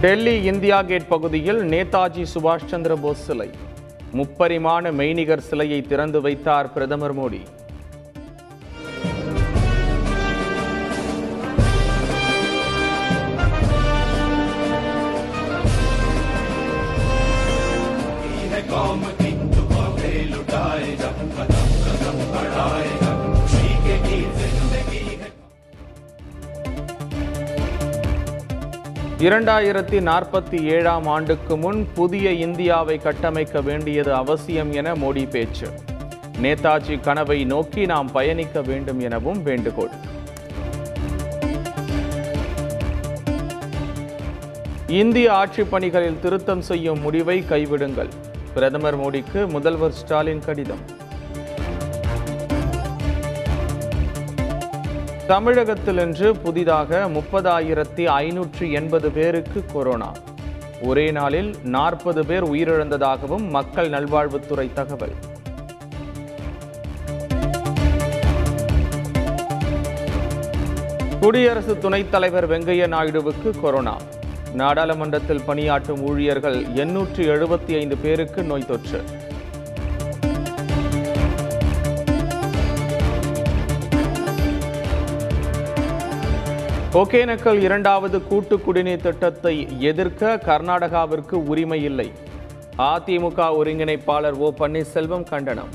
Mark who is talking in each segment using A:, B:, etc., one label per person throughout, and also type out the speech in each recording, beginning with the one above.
A: Delhi India gate பகுதியில் நேதாஜி சுபாஷ் சந்திர போஸ் சிலை. முப்பரிமாண மெய்நிகர் சிலையை திறந்து வைத்தார் பிரதமர் மோடி. இரண்டாயிரத்தி நாற்பத்தி ஏழாம் ஆண்டுக்கு முன் புதிய இந்தியாவை கட்டமைக்க வேண்டியது அவசியம் என மோடி பேச்சு. நேதாஜி கனவை நோக்கி நாம் பயணிக்க வேண்டும் எனவும் வேண்டுகோள். இந்திய ஆட்சிப் பணிகளில் திருத்தம் செய்யும் முடிவை கைவிடுங்கள். பிரதமர் மோடிக்கு முதல்வர் ஸ்டாலின் கடிதம். தமிழகத்தில் இன்று புதிதாக முப்பதாயிரத்தி ஐநூற்றி எண்பது பேருக்கு கொரோனா. ஒரே நாளில் நாற்பது பேர் உயிரிழந்ததாகவும் மக்கள் நல்வாழ்வுத்துறை தகவல். குடியரசு துணைத் தலைவர் வெங்கையா நாயுடுவுக்கு கொரோனா. நாடாளுமன்றத்தில் பணியாற்றும் ஊழியர்கள் எண்ணூற்று எழுபத்தி ஐந்து பேருக்கு நோய் தொற்று. ஒகேனக்கல் இரண்டாவது கூட்டு குடிநீர் திட்டத்தை எதிர்க்க கர்நாடகாவிற்கு உரிமை இல்லை. அதிமுக ஒருங்கிணைப்பாளர் ஓ பன்னீர்செல்வம் கண்டனம்.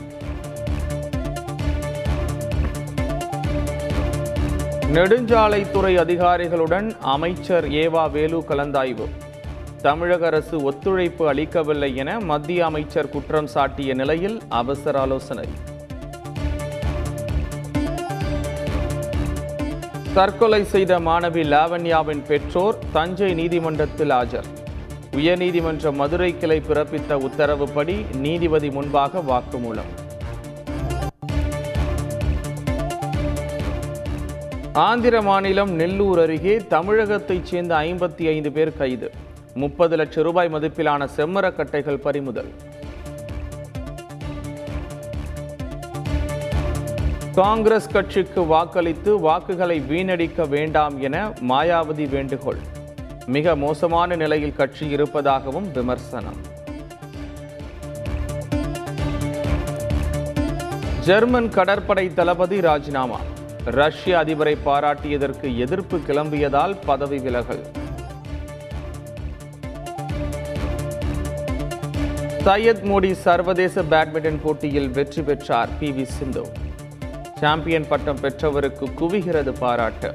A: நெடுஞ்சாலைத்துறை அதிகாரிகளுடன் அமைச்சர் ஏவா வேலு கலந்தாய்வு. தமிழக அரசு ஒத்துழைப்பு அளிக்கவில்லை என மத்திய அமைச்சர் குற்றம் சாட்டிய நிலையில் அவசர ஆலோசனை. தற்கொலை செய்த மாணவி லாவண்யாவின் பெற்றோர் தஞ்சை நீதிமன்றத்தில் ஆஜர். உயர்நீதிமன்ற மதுரை கிளை பிறப்பித்த உத்தரவுப்படி நீதிபதி முன்பாக வாக்குமூலம். ஆந்திர மாநிலம் நெல்லூர் அருகே தமிழகத்தைச் சேர்ந்த ஐம்பத்தி ஐந்து பேர் கைது. முப்பது லட்சம் ரூபாய் மதிப்பிலான செம்மரக்கட்டைகள் பறிமுதல். காங்கிரஸ் கட்சிக்கு வாக்களித்து வாக்குகளை வீணடிக்க வேண்டாம் என மாயாவதி வேண்டுகோள். மிக மோசமான நிலையில் கட்சி இருப்பதாகவும் விமர்சனம். ஜெர்மன் கடற்படை தளபதி ராஜினாமா. ரஷ்ய அதிபரை பாராட்டியதற்கு எதிர்ப்பு கிளம்பியதால் பதவி விலகல். சையத் மோடி சர்வதேச பேட்மிண்டன் போட்டியில் வெற்றி பெற்றார் பி வி சிந்து. சாம்பியன் பட்டம் பெற்றவருக்கு குவிகிறது பாராட்டு.